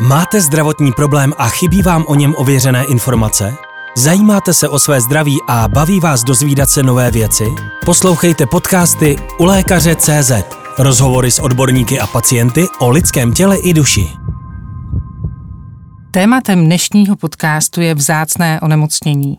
Máte zdravotní problém a chybí vám o něm ověřené informace? Zajímáte se o své zdraví a baví vás dozvídat se nové věci? Poslouchejte podcasty u lékaře CZ. Rozhovory s odborníky a pacienty o lidském těle i duši. Tématem dnešního podcastu je vzácné onemocnění.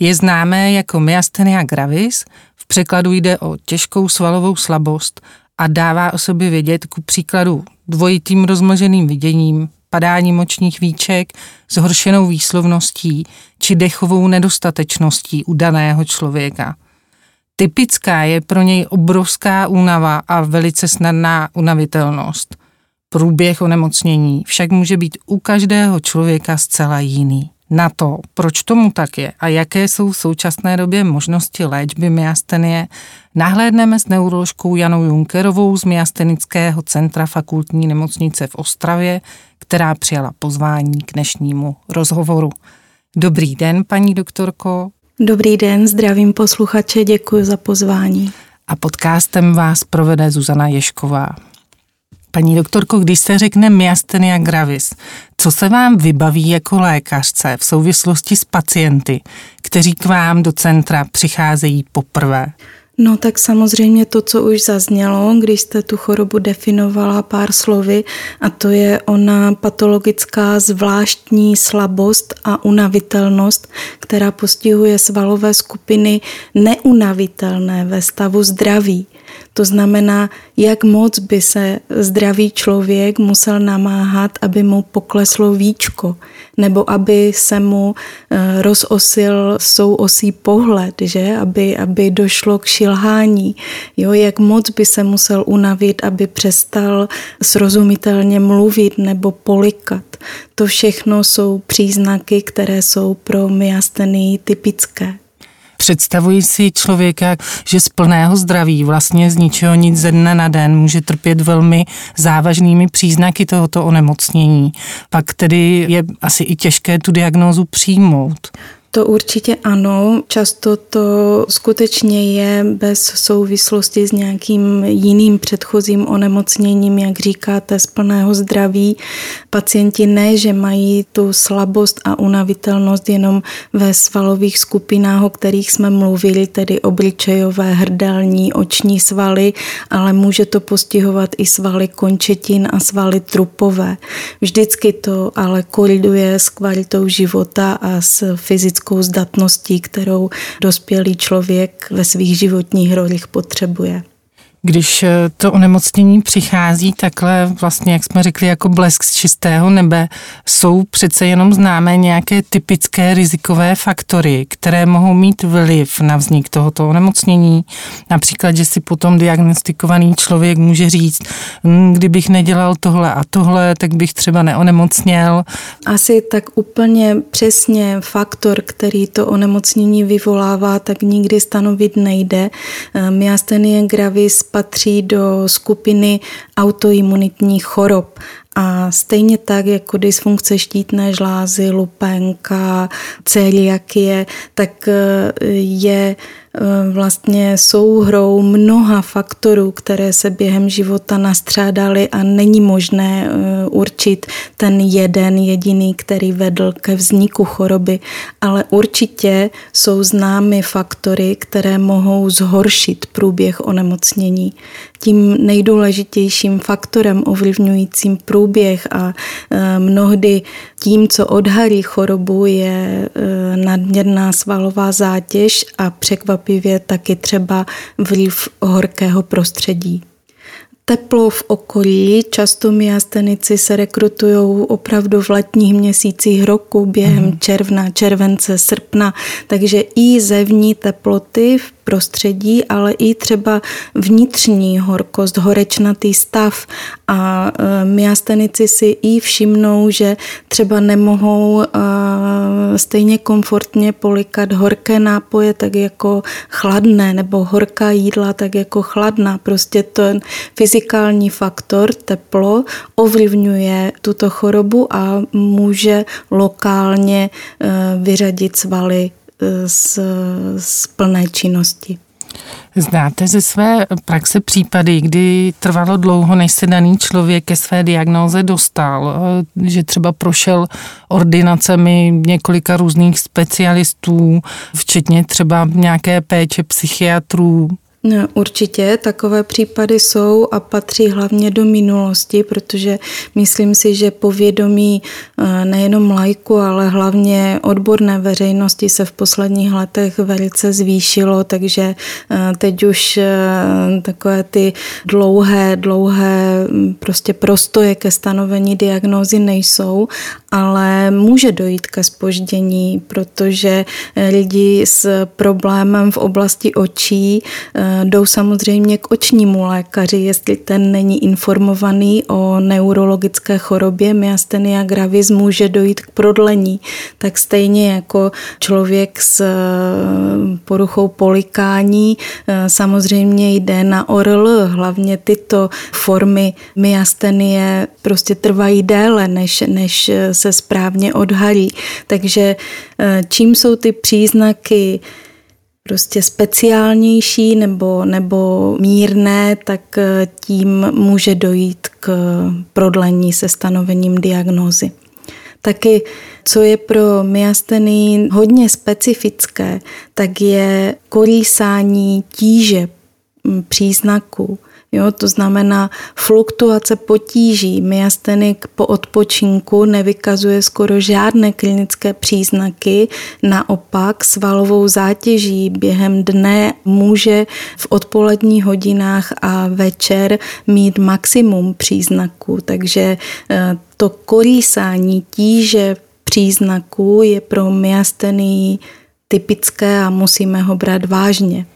Je známé jako myastenia gravis, v překladu jde o těžkou svalovou slabost a dává o sobě vědět ku příkladu dvojitým rozmlženým viděním, padání močních víček, zhoršenou výslovností či dechovou nedostatečností u daného člověka. Typická je pro něj obrovská únava a velice snadná unavitelnost. Průběh onemocnění však může být u každého člověka zcela jiný. Na to, proč tomu tak je a jaké jsou v současné době možnosti léčby myastenie, nahlédneme s neuroložkou Janou Junkerovou z Myastenického centra fakultní nemocnice v Ostravě, která přijala pozvání k dnešnímu rozhovoru. Dobrý den, paní doktorko. Dobrý den, zdravím posluchače, děkuji za pozvání. A podcastem vás provede Zuzana Ješková. Paní doktorko, když se řekne myastenia gravis, co se vám vybaví jako lékařce v souvislosti s pacienty, kteří k vám do centra přicházejí poprvé? No tak samozřejmě to, co už zaznělo, když jste tu chorobu definovala pár slovy, a to je ona patologická zvláštní slabost a unavitelnost, která postihuje svalové skupiny neunavitelné ve stavu zdraví. To znamená, jak moc by se zdravý člověk musel namáhat, aby mu pokleslo víčko, nebo aby se mu eh, rozosil souosí pohled, že? Aby, aby došlo k šilhání. Jo? Jak moc by se musel unavit, aby přestal srozumitelně mluvit nebo polikat. To všechno jsou příznaky, které jsou pro myasteny typické. Představuji si člověka, že z plného zdraví vlastně z ničeho nic ze dne na den může trpět velmi závažnými příznaky tohoto onemocnění. Pak tedy je asi i těžké tu diagnózu přijmout. To určitě ano. Často to skutečně je bez souvislosti s nějakým jiným předchozím onemocněním, jak říkáte, z plného zdraví. Pacienti ne, že mají tu slabost a unavitelnost jenom ve svalových skupinách, o kterých jsme mluvili, tedy obličejové, hrdelní, oční svaly, ale může to postihovat i svaly končetin a svaly trupové. Vždycky to ale koriduje s kvalitou života a s fyzickou fyzickou zdatností, kterou dospělý člověk ve svých životních rolích potřebuje. Když eh, to onemocnění přichází takhle, vlastně, jak jsme řekli, jako blesk z čistého nebe, jsou přece jenom známé nějaké typické rizikové faktory, které mohou mít vliv na vznik tohoto onemocnění. Například, že si potom diagnostikovaný člověk může říct, hm, kdybych nedělal tohle a tohle, tak bych třeba neonemocněl. Asi tak úplně přesně faktor, který to onemocnění vyvolává, tak nikdy stanovit nejde. Eh, myastenie gravis patří do skupiny autoimunitních chorob. A stejně tak jako dysfunkce štítné žlázy, lupenka, celiakie, tak eh, je Eh, vlastně souhrou mnoha faktorů, které se během života nastřádaly a není možné eh, určit ten jeden jediný, který vedl ke vzniku choroby, ale určitě jsou známy faktory, které mohou zhoršit průběh onemocnění. Tím nejdůležitějším faktorem ovlivňujícím průběh a eh, mnohdy tím, co odhalí chorobu, je nadměrná svalová zátěž a překvapivě překvapivě taky třeba vliv horkého prostředí. Teplo v okolí, často myastenici se rekrutují opravdu v letních měsících roku během mm. června, července, srpna, takže i zevní teploty v prostředí, ale i třeba vnitřní horkost, horečnatý stav a e, myastenici si i všimnou, že třeba nemohou e, stejně komfortně polikat horké nápoje tak jako chladné nebo horká jídla tak jako chladná. Prostě ten fyzikální faktor, teplo, ovlivňuje tuto chorobu a může lokálně e, vyřadit svaly z, z plné činnosti. Znáte ze své praxe případy, kdy trvalo dlouho, než se daný člověk ke své diagnóze dostal, že třeba prošel ordinacemi několika různých specialistů, včetně třeba nějaké péče psychiatrů, určitě takové případy jsou a patří hlavně do minulosti, protože myslím si, že povědomí eh, nejenom lajku, ale hlavně odborné veřejnosti se v posledních letech velice zvýšilo, takže eh, teď už eh, takové ty dlouhé, dlouhé hm, prostě prostoje ke stanovení diagnózy nejsou, ale může dojít ke spoždění, protože lidi s problémem v oblasti očí jdou samozřejmě k očnímu lékaři, jestli ten není informovaný o neurologické chorobě myastenia gravis, může dojít k prodlení. Tak stejně jako člověk s eh, poruchou polikání eh, samozřejmě jde na ORL, hlavně tyto formy myastenie prostě trvají déle, než, než se správně odhalí. Takže eh, čím jsou ty příznaky prostě speciálnější nebo, nebo mírné, tak eh, tím může dojít k prodlení se stanovením diagnózy. Taky, co je pro myasteny hodně specifické, tak je kolísání tíže příznaků. Jo, to znamená fluktuace potíží. Myastenik po odpočinku nevykazuje skoro žádné klinické příznaky. Naopak svalovou zátěží během dne může v odpoledních hodinách a večer mít maximum příznaků. Takže eh, to kolísání tíže příznaků je pro myasteny typické a musíme ho brát vážně.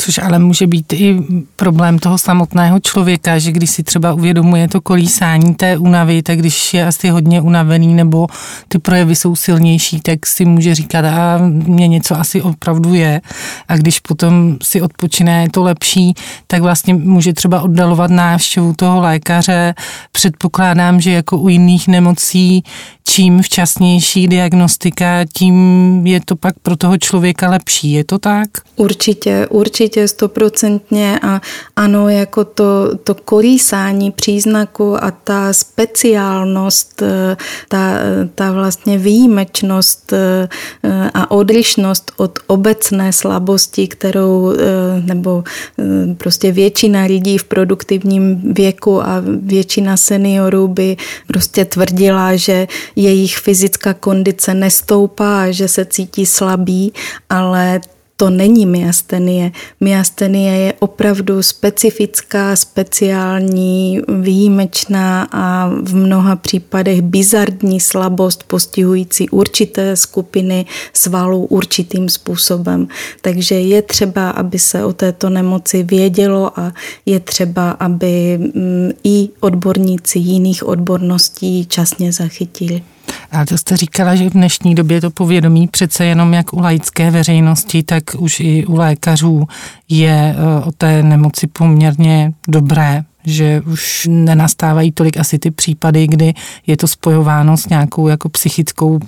Což ale může být i problém toho samotného člověka, že když si třeba uvědomuje to kolísání té únavy, tak když je asi hodně unavený nebo ty projevy jsou silnější, tak si může říkat, a mě něco asi opravdu je. A když potom si odpočine je to lepší, tak vlastně může třeba oddalovat návštěvu toho lékaře. Předpokládám, že jako u jiných nemocí, čím včasnější diagnostika, tím je to pak pro toho člověka lepší. Je to tak? Určitě, určitě stoprocentně a ano, jako to, to kolísání příznaku a ta speciálnost, eh, ta, ta vlastně výjimečnost eh, a odlišnost od obecné slabosti, kterou eh, nebo prostě většina lidí v produktivním věku a většina seniorů by prostě tvrdila, že jejich fyzická kondice nestoupá, že se cítí slabí, ale to není myastenie. Myastenie je opravdu specifická, speciální, výjimečná a v mnoha případech bizardní slabost postihující určité skupiny svalů určitým způsobem. Takže je třeba, aby se o této nemoci vědělo a je třeba, aby mm, i odborníci jiných odborností časně zachytili. A to jste říkala, že v dnešní době to povědomí přece jenom jak u laické veřejnosti, tak už i u lékařů je eh, o té nemoci poměrně dobré že už nenastávají tolik asi ty případy, kdy je to spojováno s nějakou jako psychickou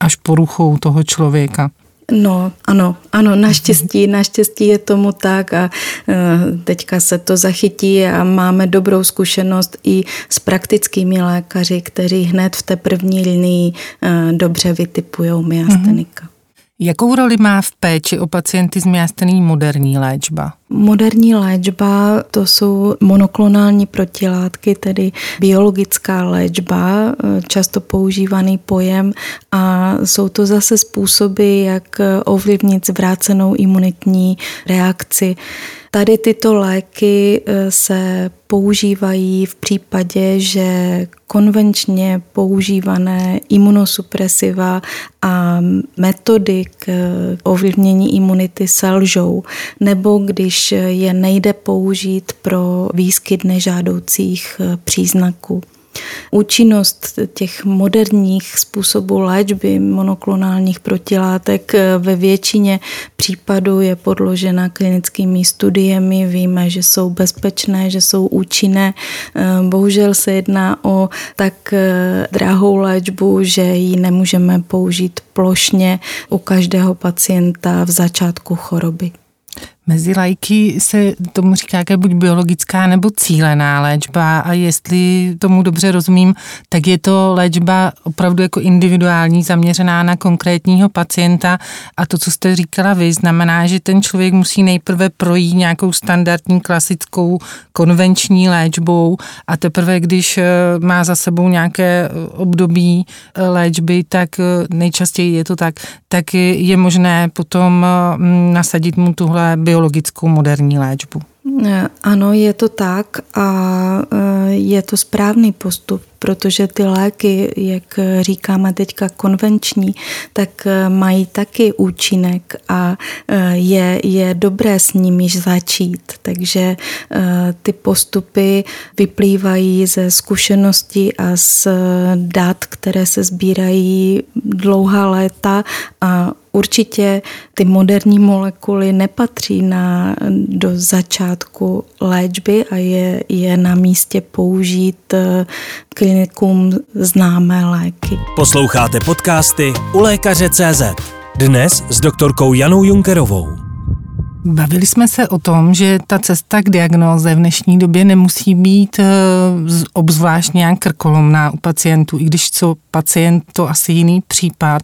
až poruchou toho člověka. No, ano, ano, naštěstí, naštěstí je tomu tak a e, teďka se to zachytí a máme dobrou zkušenost i s praktickými lékaři, kteří hned v té první linii e, dobře vytipují myastenika. Mm-hmm. Jakou roli má v péči o pacienty s myastení moderní léčba? Moderní léčba to jsou monoklonální protilátky, tedy biologická léčba, často používaný pojem a jsou to zase způsoby, jak ovlivnit zvrácenou imunitní reakci. Tady tyto léky e, se používají v případě, že konvenčně používané imunosupresiva a metody k ovlivnění imunity selžou, nebo když je nejde použít pro výskyt nežádoucích příznaků. Účinnost těch moderních způsobů léčby monoklonálních protilátek ve většině případů je podložena klinickými studiemi. Víme, že jsou bezpečné, že jsou účinné. Bohužel se jedná o tak drahou léčbu, že ji nemůžeme použít plošně u každého pacienta v začátku choroby. Mezi lajky se tomu říká jaké buď biologická nebo cílená léčba a jestli tomu dobře rozumím, tak je to léčba opravdu jako individuální, zaměřená na konkrétního pacienta. A to, co jste říkala vy, znamená, že ten člověk musí nejprve projít nějakou standardní klasickou konvenční léčbou a teprve, když eh, má za sebou nějaké období eh, léčby, tak eh, nejčastěji je to tak, tak je možné potom nasadit mu tuhle biologickou moderní léčbu. Ano, je to tak a je to správný postup, protože ty léky, jak říkáme teďka konvenční, tak mají taky účinek a je, je dobré s nimi začít. Takže ty postupy vyplývají ze zkušeností a z dat, které se sbírají dlouhá léta a Určitě ty moderní molekuly nepatří na, do začátku léčby a je, je na místě použít eh, klinikům známé léky. Posloucháte podcasty u lékaře CZ. Dnes s doktorkou Janou Junkerovou. Bavili jsme se o tom, že ta cesta k diagnoze v dnešní době nemusí být eh, obzvlášť nějak krkolomná u pacientů, i když co pacient to asi jiný případ.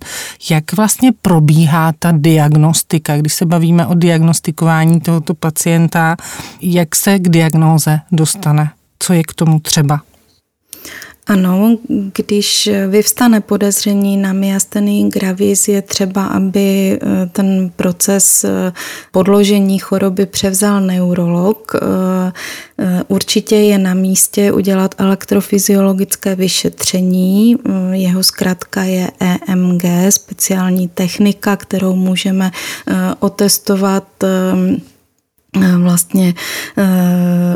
Jak vlastně probíhá ta diagnostika, když se bavíme o diagnostikování tohoto pacienta, jak se k diagnoze dostane? Co je k tomu třeba? Ano, když vyvstane podezření na myasteny gravis, je třeba, aby eh, ten proces eh, podložení choroby převzal neurolog. Eh, určitě je na místě udělat elektrofyziologické vyšetření. Jeho zkrátka je EMG, speciální technika, kterou můžeme otestovat vlastně uh,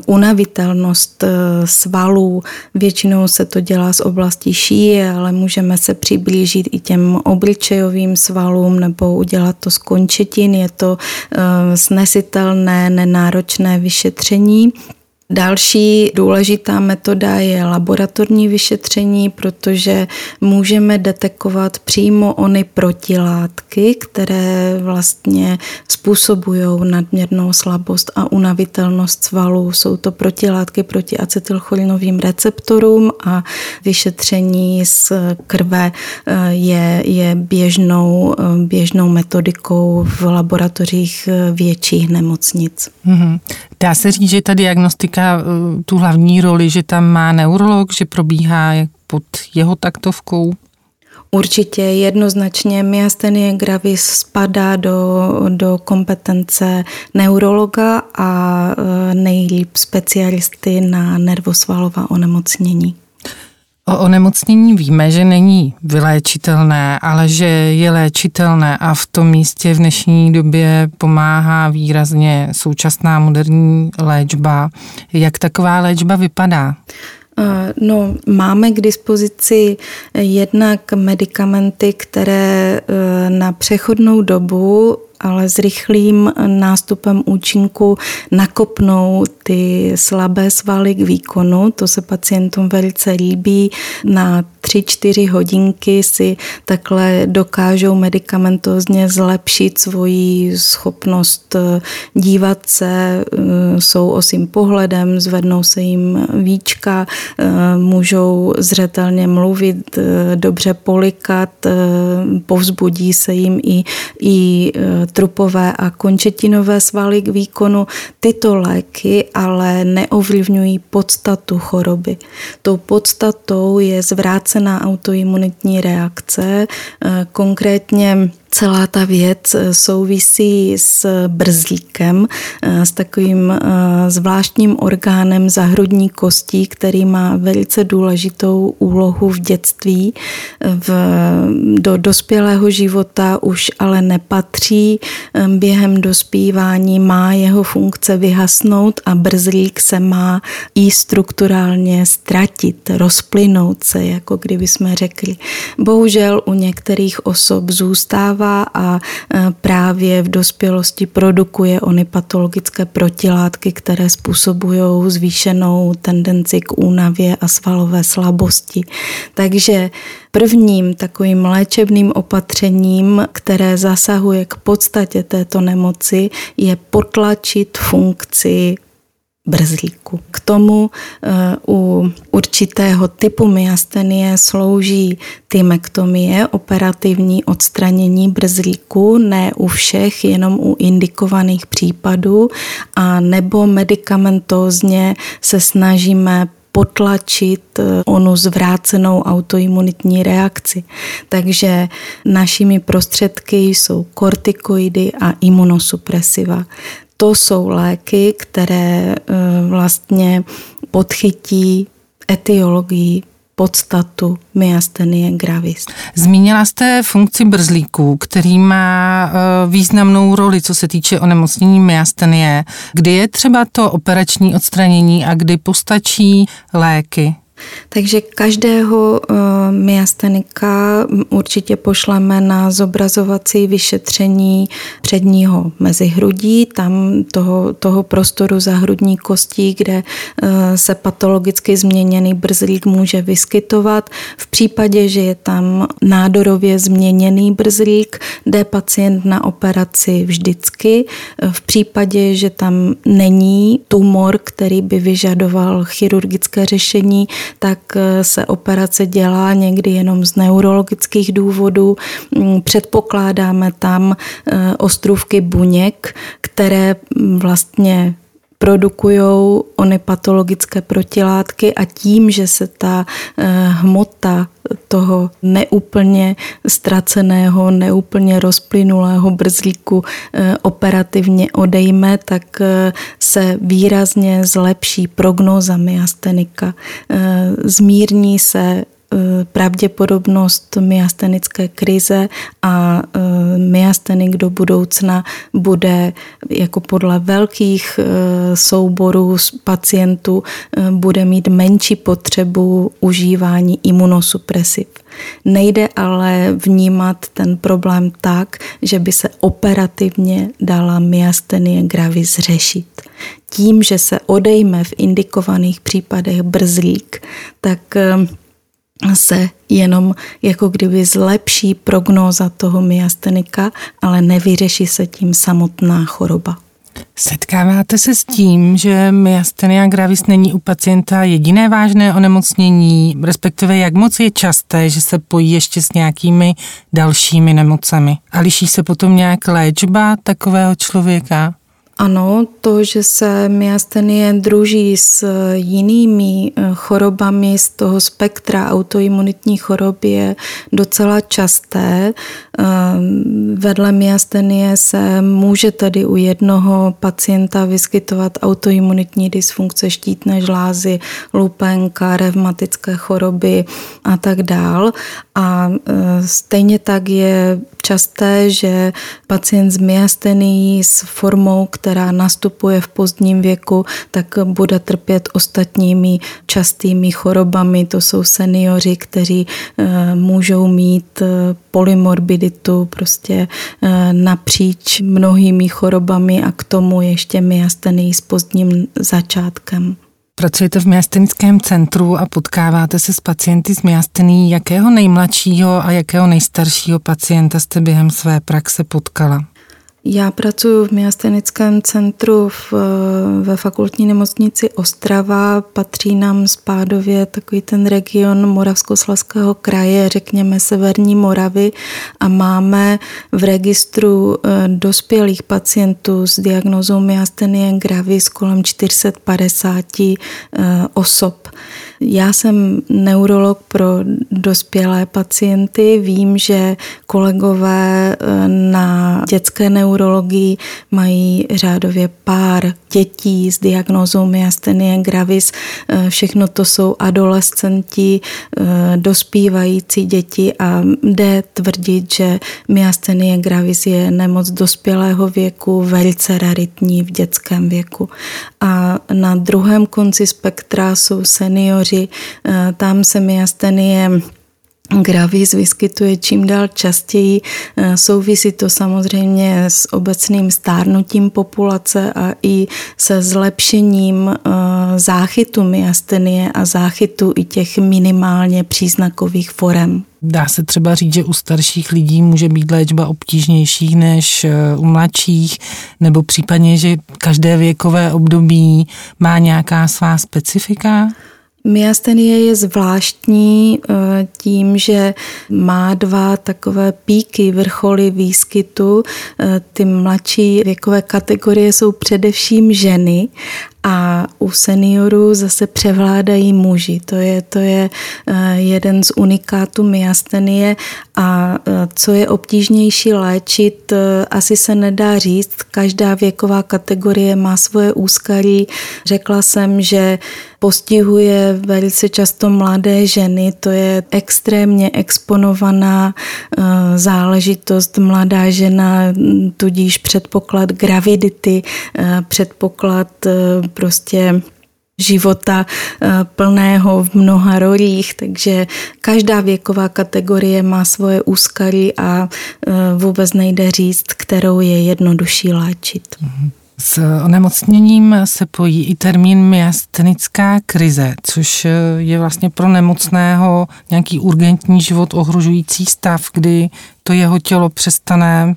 unavitelnost uh, svalů. Většinou se to dělá z oblasti šíje, ale můžeme se přiblížit i těm obličejovým svalům nebo udělat to z končetin. Je to snesitelné, nenáročné vyšetření. Další důležitá metoda je laboratorní vyšetření, protože můžeme detekovat přímo ony protilátky, které vlastně způsobují nadměrnou slabost a unavitelnost svalů. Jsou to protilátky proti acetylcholinovým receptorům a vyšetření z krve eh, je, je běžnou, eh, běžnou metodikou v laboratořích eh, větších nemocnic. Mm-hmm. Dá se říct, že ta diagnostika eh, tu hlavní roli, že tam má neurolog, že probíhá pod jeho taktovkou? Určitě jednoznačně myastenie gravis spadá do, do kompetence neurologa a eh, nejlíp specialisty na nervosvalová onemocnění. O onemocnění víme, že není vyléčitelné, ale že je léčitelné a v tom místě v dnešní době pomáhá výrazně současná moderní léčba. Jak taková léčba vypadá? No, máme k dispozici jednak medicamenty, které e, na přechodnou dobu ale s rychlým nástupem účinku nakopnou ty slabé svaly k výkonu. To se pacientům velice líbí. Na 3-4 hodinky si takhle dokážou medicamentózně zlepšit svoji schopnost eh, dívat se, eh, jsou osým pohledem, zvednou se jim víčka, eh, můžou zřetelně mluvit, dobře polikat, povzbudí se jim i, i trupové a končetinové svaly k výkonu. Tyto léky ale neovlivňují podstatu choroby. Tou podstatou je zvrácená autoimunitní reakce, eh, konkrétně celá ta věc eh, souvisí s brzlíkem, eh, s takovým eh, zvláštním orgánem zahrudní kostí, který má velice důležitou úlohu v dětství. V, do dospělého života už ale nepatří. Během dospívání má jeho funkce vyhasnout a brzlík se má i strukturálně ztratit, rozplynout se, jako kdyby jsme řekli. Bohužel u některých osob zůstává zůstává a právě v dospělosti produkuje ony patologické protilátky, které způsobují zvýšenou tendenci k únavě a svalové slabosti. Takže prvním takovým léčebným opatřením, které zasahuje k podstatě této nemoci, je potlačit funkci brzlíku. K tomu eh, u určitého typu myastenie slouží tymektomie, operativní odstranění brzlíku, ne u všech, jenom u indikovaných případů, a nebo medicamentózně se snažíme potlačit eh, onu zvrácenou autoimunitní reakci. Takže našimi prostředky jsou kortikoidy a imunosupresiva to jsou léky, které eh, vlastně podchytí etiologii podstatu myastenie gravis. Zmínila jste funkci brzlíků, který má eh, významnou roli, co se týče onemocnění myastenie. Kdy je třeba to operační odstranění a kdy postačí léky? Takže každého uh, myastenika určitě pošleme na zobrazovací vyšetření předního mezihrudí, tam toho, toho prostoru za hrudní kostí, kde uh, se patologicky změněný brzlík může vyskytovat. V případě, že je tam nádorově změněný brzlík, jde pacient na operaci vždycky. V případě, že tam není tumor, který by vyžadoval chirurgické řešení, tak eh, se operace dělá někdy jenom z neurologických důvodů. Mm, předpokládáme tam eh, ostrůvky buněk, které mm, vlastně produkují ony patologické protilátky a tím, že se ta eh, hmota toho neúplně ztraceného, neúplně rozplynulého brzlíku eh, operativně odejme, tak eh, se výrazně zlepší prognóza myastenika. Zmírní se pravděpodobnost myastenické krize a eh, myastenik do budoucna bude jako podle velkých eh, souborů pacientů bude mít menší potřebu užívání imunosupresiv. Nejde ale vnímat ten problém tak, že by se operativně dala myastenie gravis řešit. Tím, že se odejme v indikovaných případech brzlík, tak se jenom jako kdyby zlepší prognóza toho myastenika, ale nevyřeší se tím samotná choroba. Setkáváte se s tím, že myastenia gravis není u pacienta jediné vážné onemocnění, respektive jak moc je časté, že se pojí ještě s nějakými dalšími nemocemi? A liší se potom nějak léčba takového člověka? Ano, to, že se myastenie druží s jinými eh, chorobami z toho spektra autoimunitní choroby je docela časté. Eh, vedle myastenie se může tedy u jednoho pacienta vyskytovat autoimunitní dysfunkce štítné žlázy, lupenka, revmatické choroby a tak dál. A eh, stejně tak je časté, že pacient s myastenií s formou, která nastupuje v pozdním věku, tak bude trpět ostatními častými chorobami. To jsou seniori, kteří eh, můžou mít eh, polymorbiditu prostě eh, napříč mnohými chorobami a k tomu ještě myastenii s pozdním začátkem. Pracujete v miastenickém centru a potkáváte se s pacienty s miastení. Jakého nejmladšího a jakého nejstaršího pacienta jste během své praxe potkala? Já pracuji v Miastenickém centru v, ve fakultní nemocnici Ostrava. Patří nám spádově takový ten region Moravskoslezského kraje, řekněme Severní Moravy a máme v registru eh, dospělých pacientů s diagnozou myastenie gravis kolem 450 eh, osob. Já jsem neurolog pro dospělé pacienty. Vím, že kolegové eh, na dětské neurologii mají řádově pár dětí s diagnózou myastenie gravis. Eh, všechno to jsou adolescenti, eh, dospívající děti a jde tvrdit, že myastenie gravis je nemoc dospělého věku, velice raritní v dětském věku. A na druhém konci spektra jsou seniori, eh, tam se myastenie gravis vyskytuje čím dál častěji. Eh, souvisí to samozřejmě s obecným stárnutím populace a i se zlepšením eh, záchytu myastenie a záchytu i těch minimálně příznakových forem. Dá se třeba říct, že u starších lidí může být léčba obtížnější než u mladších, nebo případně, že každé věkové období má nějaká svá specifika? Myastenie je zvláštní eh, tím, že má dva takové píky, vrcholy výskytu. Eh, ty mladší věkové kategorie jsou především ženy a u seniorů zase převládají muži. To je, to je eh, jeden z unikátů myastenie a co je obtížnější léčit, asi se nedá říct. Každá věková kategorie má svoje úskalí. Řekla jsem, že postihuje velice často mladé ženy. To je extrémně exponovaná eh, záležitost. Mladá žena, tudíž předpoklad gravidity, eh, předpoklad eh, prostě života plného v mnoha rolích, takže každá věková kategorie má svoje úskalí a vůbec nejde říct, kterou je jednodušší léčit. S onemocněním se pojí i termín myastenická krize, což je vlastně pro nemocného nějaký urgentní život ohrožující stav, kdy to jeho tělo přestane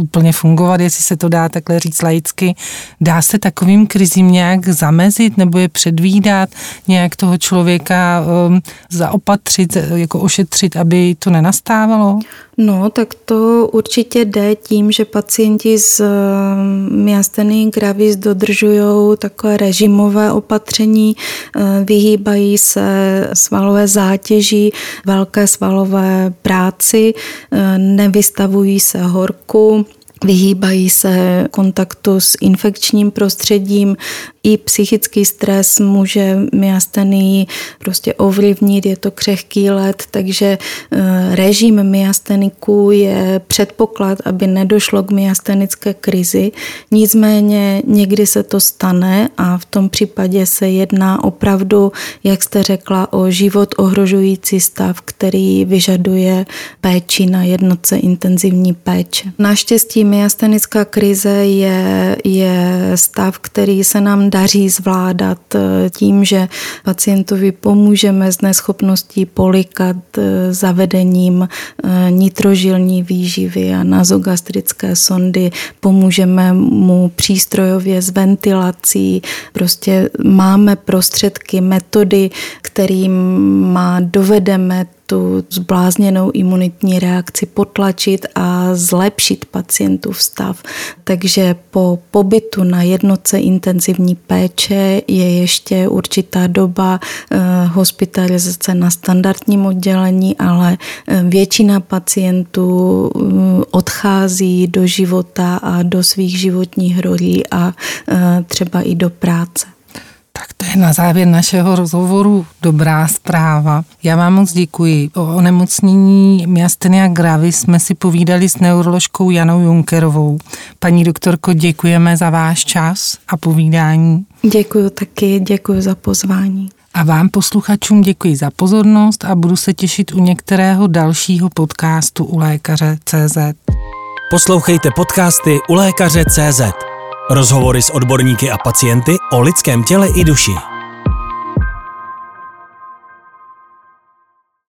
úplně fungovat, jestli se to dá takhle říct laicky. Dá se takovým krizím nějak zamezit nebo je předvídat, nějak toho člověka um, zaopatřit, jako ošetřit, aby to nenastávalo? No, tak to určitě jde tím, že pacienti s um, myasteny gravis dodržují takové režimové opatření, uh, vyhýbají se svalové zátěži, velké svalové práci, uh, nevystavují se horku, vyhýbají se kontaktu s infekčním prostředím, i psychický stres může myastení prostě ovlivnit, je to křehký let, takže eh, režim myasteniku je předpoklad, aby nedošlo k myastenické krizi. Nicméně někdy se to stane a v tom případě se jedná opravdu, jak jste řekla, o život ohrožující stav, který vyžaduje péči na jednotce intenzivní péče. Naštěstí myastenická krize je, je stav, který se nám daří zvládat eh, tím, že pacientovi pomůžeme s neschopností polikat eh, zavedením eh, nitrožilní výživy a nazogastrické sondy, pomůžeme mu přístrojově s ventilací, prostě máme prostředky, metody, kterým má dovedeme tu zblázněnou imunitní reakci potlačit a zlepšit pacientův stav. Takže po pobytu na jednotce intenzivní péče je ještě určitá doba eh, hospitalizace na standardním oddělení, ale eh, většina pacientů eh, odchází do života a do svých životních rolí a třeba i do práce. Tak to je na závěr našeho rozhovoru dobrá zpráva. Já vám moc děkuji. O onemocnění myastenia gravis jsme si povídali s neuroložkou Janou Junkerovou. Paní doktorko, děkujeme za váš čas a povídání. Děkuji taky, děkuji za pozvání. A vám posluchačům děkuji za pozornost a budu se těšit u některého dalšího podcastu u lékaře CZ. Poslouchejte podcasty u lékaře CZ. Rozhovory s odborníky a pacienty o lidském těle i duši.